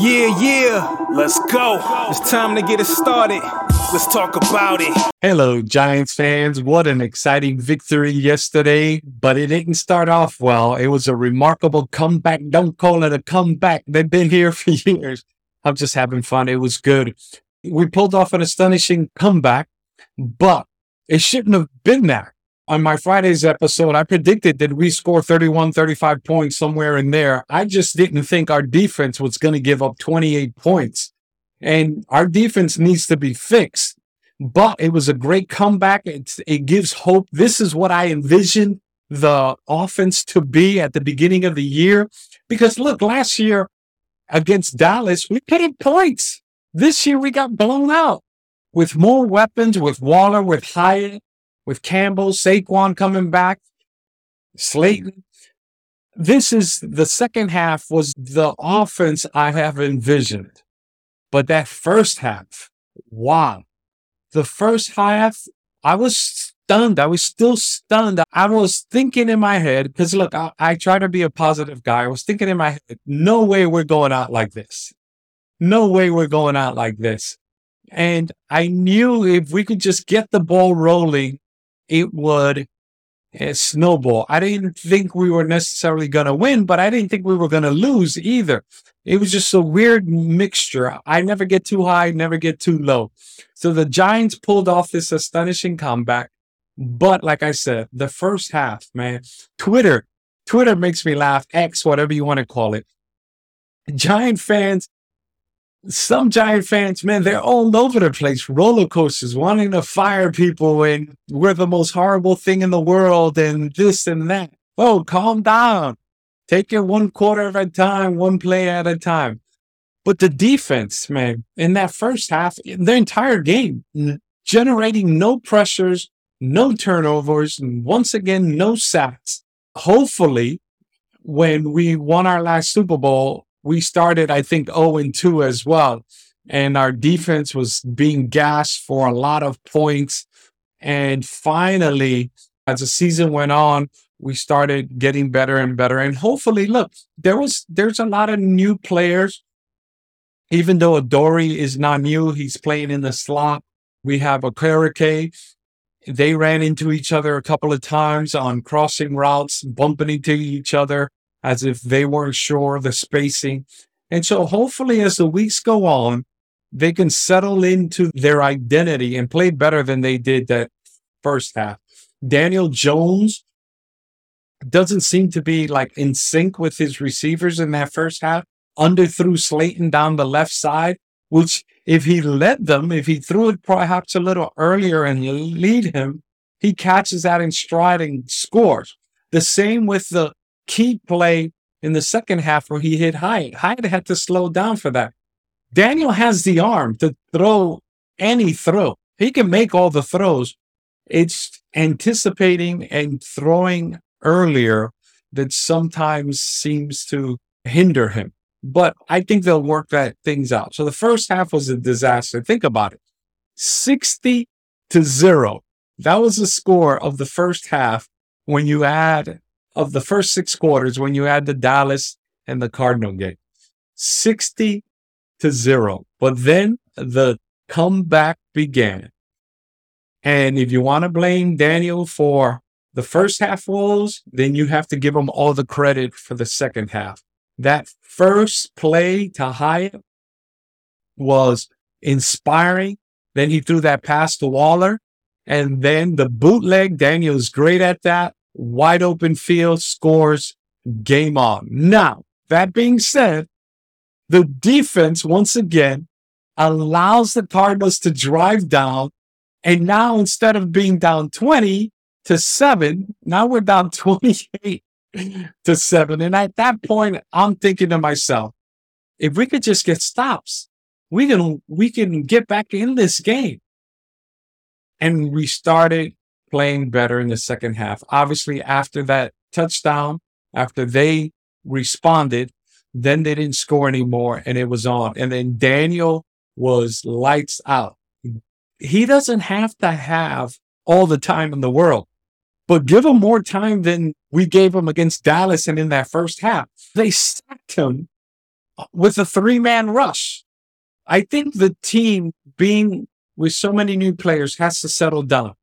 Yeah, yeah, let's go. It's time to get it started. Let's talk about it. Hello, Giants fans. What an exciting victory yesterday, but it didn't start off well. It was a remarkable comeback. Don't call it a comeback. They've been here for years. I'm just having fun. It was good. We pulled off an astonishing comeback, but it shouldn't have been that on my Friday's episode, I predicted that we score 31, 35 points somewhere in there. I just didn't think our defense was going to give up 28 points. And our defense needs to be fixed. But it was a great comeback. It's, it gives hope. This is what I envisioned the offense to be at the beginning of the year. Because look, last year against Dallas, we put in points. This year we got blown out with more weapons, with Waller, with Hyatt, with Campbell, Saquon coming back, Slayton. This is the second half was the offense I have envisioned. But that first half, wow. The first half, I was stunned. I was still stunned. I was thinking in my head, because look, I, I try to be a positive guy. I was thinking in my head, no way we're going out like this. No way we're going out like this. And I knew if we could just get the ball rolling it would uh, snowball. I didn't think we were necessarily going to win, but I didn't think we were going to lose either. It was just a weird mixture. I never get too high, never get too low. So the Giants pulled off this astonishing comeback. But like I said, the first half, man, Twitter, Twitter makes me laugh, X, whatever you want to call it. Giant fans some Giant fans, man, they're all over the place, roller coasters, wanting to fire people, and we're the most horrible thing in the world, and this and that. Oh, calm down. Take it one quarter at a time, one play at a time. But the defense, man, in that first half, the entire game, generating no pressures, no turnovers, and once again, no sacks. Hopefully, when we won our last Super Bowl, we started, I think, 0 and 2 as well. And our defense was being gassed for a lot of points. And finally, as the season went on, we started getting better and better. And hopefully, look, there was there's a lot of new players. Even though Adoree is not new, he's playing in the slot. We have Okereke. They ran into each other a couple of times on crossing routes, bumping into each other as if they weren't sure the spacing. And so hopefully as the weeks go on, they can settle into their identity and play better than they did that first half. Daniel Jones doesn't seem to be like in sync with his receivers in that first half. Under threw Slayton down the left side, which if he led them, if he threw it perhaps a little earlier and lead him, he catches that in stride and scores. The same with the key play in the second half where he hit Hyatt. Hyatt had to slow down for that. Daniel has the arm to throw any throw. He can make all the throws. It's anticipating and throwing earlier that sometimes seems to hinder him. But I think they'll work that things out. So the first half was a disaster. Think about it. 60 to 0. That was the score of the first half when you add of the first six quarters when you add the Dallas and the Cardinal game. 60 to zero. But then the comeback began. And if you want to blame Daniel for the first half woes, then you have to give him all the credit for the second half. That first play to Hyatt was inspiring. Then he threw that pass to Waller. And then the bootleg, Daniel's great at that wide open field, scores, game on. Now, that being said, the defense once again allows the Cardinals to drive down. And now instead of being down 20 to seven, now we're down 28 to seven. And at that point, I'm thinking to myself, if we could just get stops, we can, we can get back in this game. And we started playing better in the second half. Obviously, after that touchdown, after they responded, then they didn't score anymore and it was on. And then Daniel was lights out. He doesn't have to have all the time in the world, but give him more time than we gave him against Dallas and in that first half. They sacked him with a three man rush. I think the team being with so many new players has to settle down.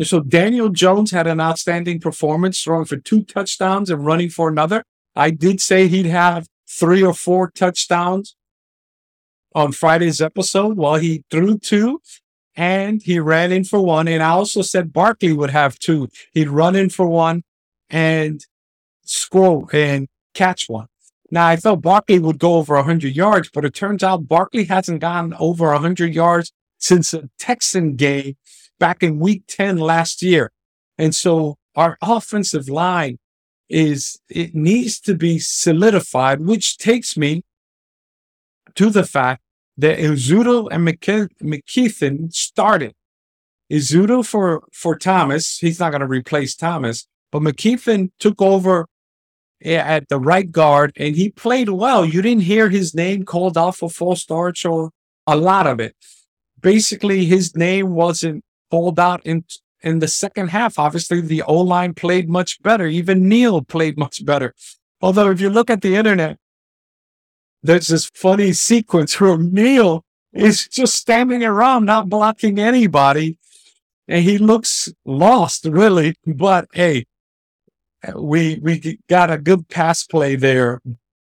So Daniel Jones had an outstanding performance, throwing for two touchdowns and running for another. I did say he'd have three or four touchdowns on Friday's episode. Well, he threw two and he ran in for one. And I also said Barkley would have two. He'd run in for one and score and catch one. Now, I thought Barkley would go over 100 yards, but it turns out Barkley hasn't gone over 100 yards since a Texan game back in week 10 last year. And so our offensive line is, it needs to be solidified, which takes me to the fact that Ezeudu and McKethan started. Ezeudu for, for Thomas. He's not going to replace Thomas, but McKethan took over at the right guard and he played well. You didn't hear his name called off for false starts or a lot of it. Basically, his name wasn't called out in in the second half. Obviously, the O line played much better. Even Neal played much better. Although, if you look at the internet, there's this funny sequence where Neal is just standing around, not blocking anybody. And he looks lost, really. But hey, we we got a good pass play there.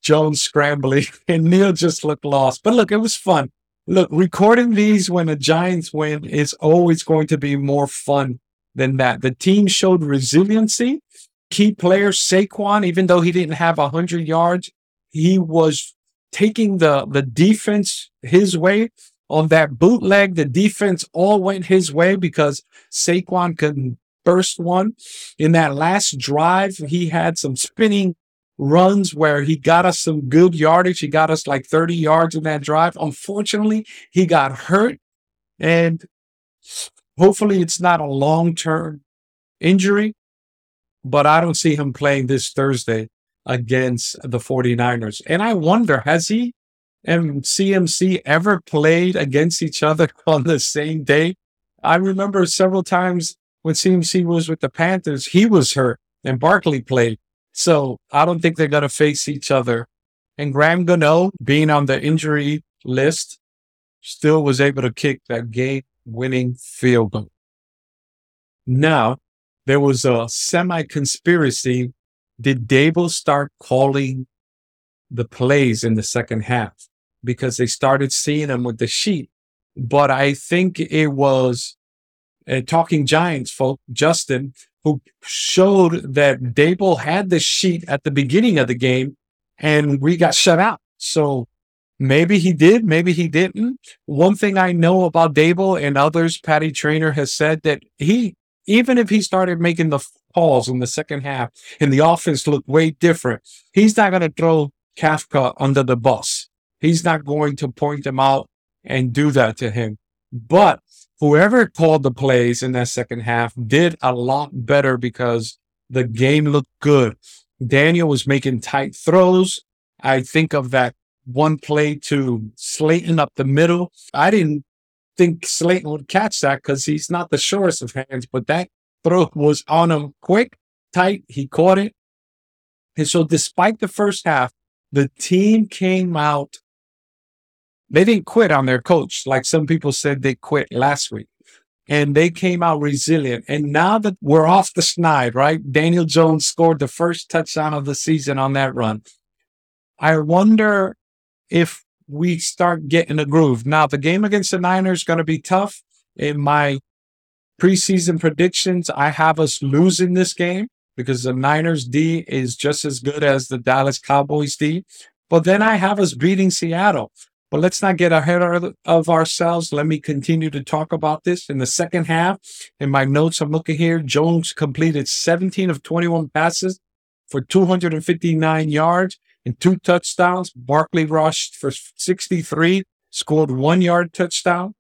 Jones scrambling and Neal just looked lost. But look, it was fun. Look, recording these when the Giants win is always going to be more fun than that. The team showed resiliency. Key player Saquon, even though he didn't have a hundred yards, he was taking the the defense his way on that bootleg. The defense all went his way because Saquon couldn't burst one. In that last drive, he had some spinning runs where he got us some good yardage. He got us like 30 yards in that drive. Unfortunately, he got hurt and hopefully it's not a long term injury, but I don't see him playing this Thursday against the 49ers. And I wonder, has he and CMC ever played against each other on the same day? I remember several times when CMC was with the Panthers, he was hurt and Barkley played. So I don't think they're going to face each other. And Graham Gano, being on the injury list, still was able to kick that game winning field goal. Now, there was a semi conspiracy. Did Daboll start calling the plays in the second half because they started seeing them with the sheet? But I think it was uh, Talking Giants folk, Justin, who showed that Daboll had the sheet at the beginning of the game and we got shut out. So maybe he did, maybe he didn't. One thing I know about Daboll and others, Patty Traina has said that he, even if he started making the calls in the second half and the offense looked way different, he's not going to throw Kafka under the bus. He's not going to point him out and do that to him. But whoever called the plays in that second half did a lot better because the game looked good. Daniel was making tight throws. I think of that one play to Slayton up the middle. I didn't think Slayton would catch that because he's not the shortest of hands, but that throw was on him quick, tight. He caught it. And so, despite the first half, the team came out they didn't quit on their coach like some people said they quit last week. And they came out resilient. And now that we're off the snide, right? Daniel Jones scored the first touchdown of the season on that run. I wonder if we start getting a groove. Now, the game against the Niners is going to be tough. In my preseason predictions, I have us losing this game because the Niners D is just as good as the Dallas Cowboys D. But then I have us beating Seattle. But let's not get ahead of ourselves. Let me continue to talk about this in the second half. In my notes, I'm looking here. Jones completed 17 of 21 passes for 259 yards and two touchdowns. Barkley rushed for 63, scored one yard touchdown.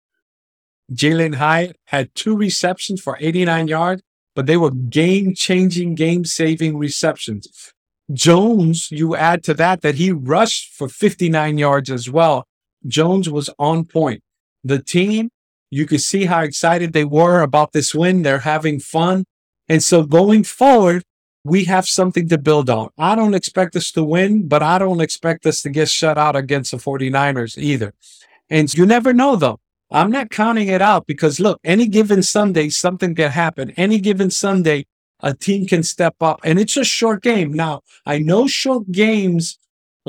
Jalin Hyatt had two receptions for 89 yards, but they were game changing, game saving receptions. Jones, you add to that that he rushed for 59 yards as well. Jones was on point. The team, you could see how excited they were about this win. They're having fun. And so going forward, we have something to build on. I don't expect us to win, but I don't expect us to get shut out against the 49ers either. And you never know though. I'm not counting it out because look, any given Sunday, something can happen. Any given Sunday, a team can step up and it's a short game. Now, I know short games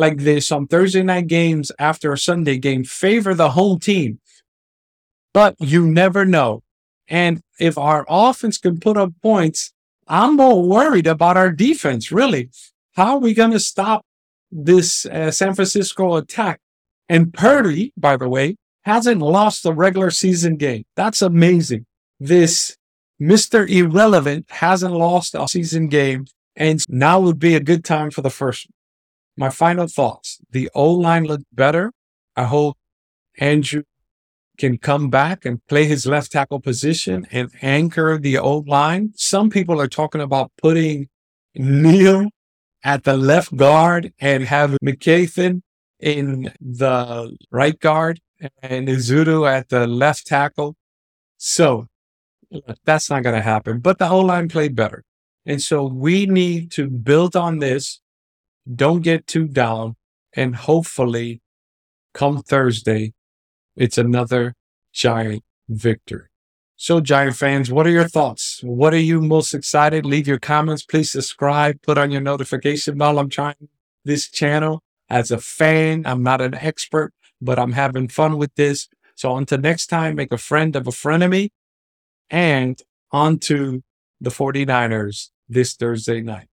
like this on Thursday night games after a Sunday game favor the home team, but you never know. And if our offense can put up points, I'm more worried about our defense, really. How are we going to stop this uh, San Francisco attack? And Purdy, by the way, hasn't lost a regular season game. That's amazing. This Mr. Irrelevant hasn't lost a season game, and now would be a good time for the first. My final thoughts. The O line looked better. I hope Andrew can come back and play his left tackle position and anchor the old line. Some people are talking about putting Neal at the left guard and have McKethan in the right guard and Ezeudu at the left tackle. So that's not going to happen, but the O line played better. And so we need to build on this. Don't get too down. And hopefully come Thursday, it's another giant victory. So, Giant fans, what are your thoughts? What are you most excited? Leave your comments. Please subscribe, put on your notification bell. I'm trying this channel as a fan. I'm not an expert, but I'm having fun with this. So, until next time, make a friend of a frenemy and on to the 49ers this Thursday night.